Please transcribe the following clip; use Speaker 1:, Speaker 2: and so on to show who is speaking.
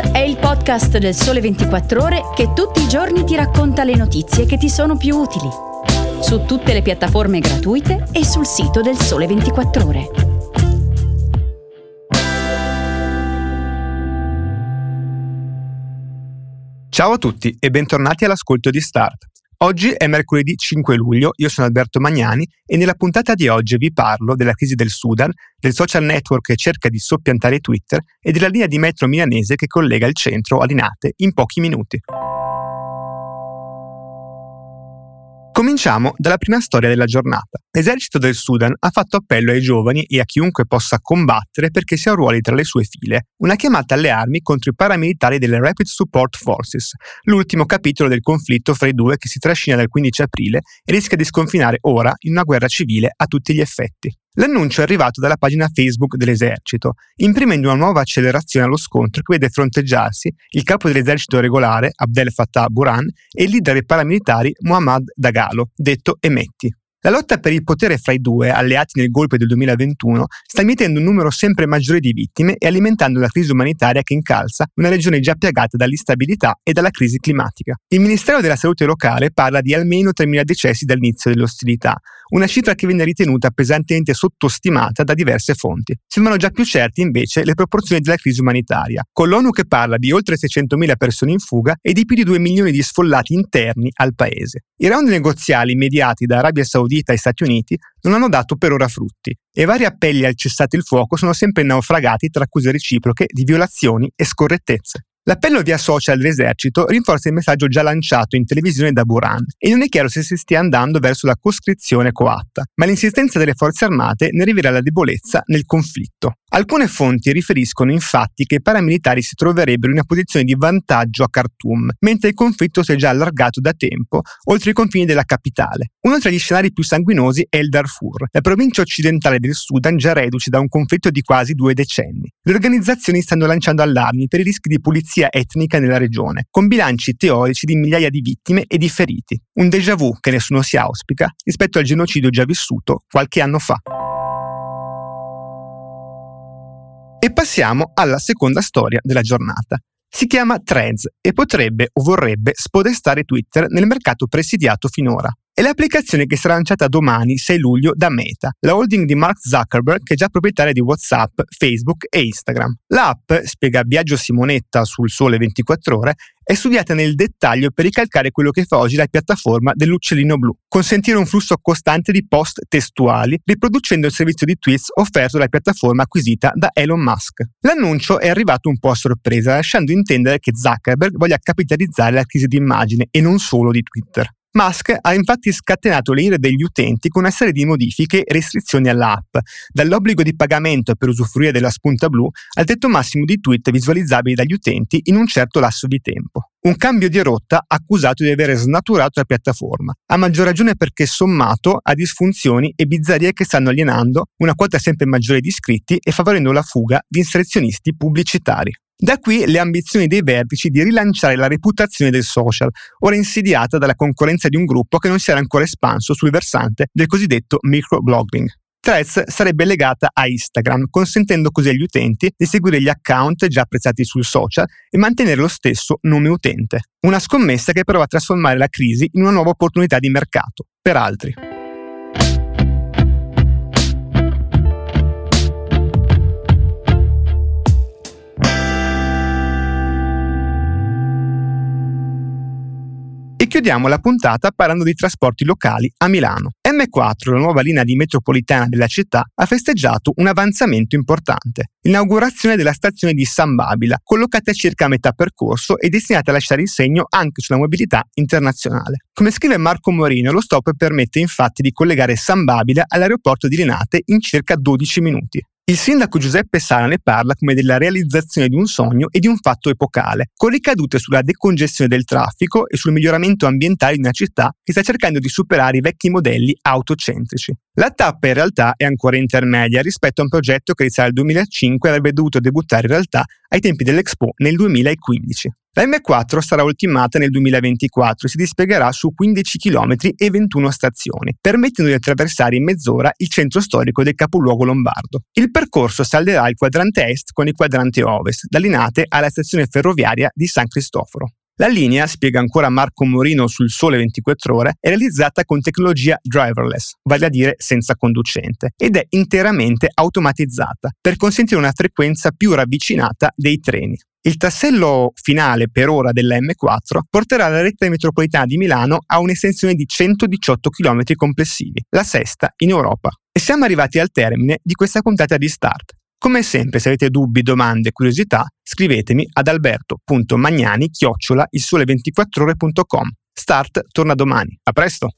Speaker 1: È il podcast del Sole 24 Ore che tutti i giorni ti racconta le notizie che ti sono più utili. Su tutte le piattaforme gratuite e sul sito del Sole 24 Ore.
Speaker 2: Ciao a tutti e bentornati all'ascolto di Start. Oggi è mercoledì 5 luglio, io sono Alberto Magnani e nella puntata di oggi vi parlo della crisi del Sudan, del social network che cerca di soppiantare Twitter e della linea di metro milanese che collega il centro a Linate in pochi minuti. Cominciamo dalla prima storia della giornata. L'esercito del Sudan ha fatto appello ai giovani e a chiunque possa combattere perché si arruoli tra le sue file, una chiamata alle armi contro i paramilitari delle Rapid Support Forces, l'ultimo capitolo del conflitto fra i due che si trascina dal 15 aprile e rischia di sconfinare ora in una guerra civile a tutti gli effetti. L'annuncio è arrivato dalla pagina Facebook dell'esercito, imprimendo una nuova accelerazione allo scontro che vede fronteggiarsi il capo dell'esercito regolare, Abdel Fattah Buran, e il leader dei paramilitari, Muhammad Dagalo, detto Emetti. La lotta per il potere fra i due, alleati nel golpe del 2021, sta mietendo un numero sempre maggiore di vittime e alimentando la crisi umanitaria che incalza una regione già piagata dall'instabilità e dalla crisi climatica. Il Ministero della Salute locale parla di almeno 3.000 decessi dall'inizio delle ostilità, una cifra che viene ritenuta pesantemente sottostimata da diverse fonti. Sembrano già più certi invece le proporzioni della crisi umanitaria, con l'ONU che parla di oltre 600.000 persone in fuga e di più di 2 milioni di sfollati interni al paese. I round negoziali mediati da Arabia Saudita e Stati Uniti non hanno dato per ora frutti e vari appelli al cessate il fuoco sono sempre naufragati tra accuse reciproche di violazioni e scorrettezze. L'appello via social dell'esercito rinforza il messaggio già lanciato in televisione da Buran e non è chiaro se si stia andando verso la coscrizione coatta, ma l'insistenza delle forze armate ne rivela la debolezza nel conflitto. Alcune fonti riferiscono infatti che i paramilitari si troverebbero in una posizione di vantaggio a Khartoum, mentre il conflitto si è già allargato da tempo oltre i confini della capitale. Uno tra gli scenari più sanguinosi è il Darfur, la provincia occidentale del Sudan già reduce da un conflitto di quasi due decenni. Le organizzazioni stanno lanciando allarmi per i rischi di pulizia etnica nella regione, con bilanci teorici di migliaia di vittime e di feriti. Un déjà vu che nessuno si auspica rispetto al genocidio già vissuto qualche anno fa. E passiamo alla seconda storia della giornata. Si chiama Threads e potrebbe o vorrebbe spodestare Twitter nel mercato presidiato finora. È l'applicazione che sarà lanciata domani, 6 luglio, da Meta, la holding di Mark Zuckerberg che è già proprietaria di WhatsApp, Facebook e Instagram. L'app, spiega Biagio Simonetta sul Sole 24 ore, è studiata nel dettaglio per ricalcare quello che fa oggi la piattaforma dell'uccellino blu, consentire un flusso costante di post testuali, riproducendo il servizio di tweets offerto dalla piattaforma acquisita da Elon Musk. L'annuncio è arrivato un po' a sorpresa, lasciando intendere che Zuckerberg voglia capitalizzare la crisi di immagine e non solo di Twitter. Musk ha infatti scatenato le ire degli utenti con una serie di modifiche e restrizioni all'app, dall'obbligo di pagamento per usufruire della spunta blu al tetto massimo di tweet visualizzabili dagli utenti in un certo lasso di tempo. Un cambio di rotta accusato di aver snaturato la piattaforma, a maggior ragione perché sommato a disfunzioni e bizzarrie che stanno alienando una quota sempre maggiore di iscritti e favorendo la fuga di inserzionisti pubblicitari. Da qui le ambizioni dei vertici di rilanciare la reputazione del social, ora insidiata dalla concorrenza di un gruppo che non si era ancora espanso sul versante del cosiddetto microblogging. Threads sarebbe legata a Instagram, consentendo così agli utenti di seguire gli account già apprezzati sul social e mantenere lo stesso nome utente. Una scommessa che prova a trasformare la crisi in una nuova opportunità di mercato, per altri. E chiudiamo la puntata parlando di trasporti locali a Milano. M4, la nuova linea di metropolitana della città, ha festeggiato un avanzamento importante. L'inaugurazione della stazione di San Babila, collocata a circa a metà percorso e destinata a lasciare il segno anche sulla mobilità internazionale. Come scrive Marco Morino, lo stop permette infatti di collegare San Babila all'aeroporto di Linate in circa 12 minuti. Il sindaco Giuseppe Sala ne parla come della realizzazione di un sogno e di un fatto epocale, con ricadute sulla decongestione del traffico e sul miglioramento ambientale di una città che sta cercando di superare i vecchi modelli autocentrici. La tappa in realtà è ancora intermedia rispetto a un progetto che risale al 2005 e avrebbe dovuto debuttare in realtà ai tempi dell'Expo nel 2015. La M4 sarà ultimata nel 2024 e si dispiegherà su 15 km e 21 stazioni, permettendo di attraversare in mezz'ora il centro storico del capoluogo lombardo. Il percorso salderà il quadrante est con il quadrante ovest, da Linate alla stazione ferroviaria di San Cristoforo. La linea, spiega ancora Marco Morino sul Sole 24 Ore, è realizzata con tecnologia driverless, vale a dire senza conducente, ed è interamente automatizzata per consentire una frequenza più ravvicinata dei treni. Il tassello finale per ora della M4 porterà la rete metropolitana di Milano a un'estensione di 118 km complessivi, la sesta in Europa. E siamo arrivati al termine di questa puntata di Start. Come sempre, se avete dubbi, domande, curiosità, scrivetemi ad alberto.magnani chiocciola il sole 24 ore.com. Start torna domani. A presto!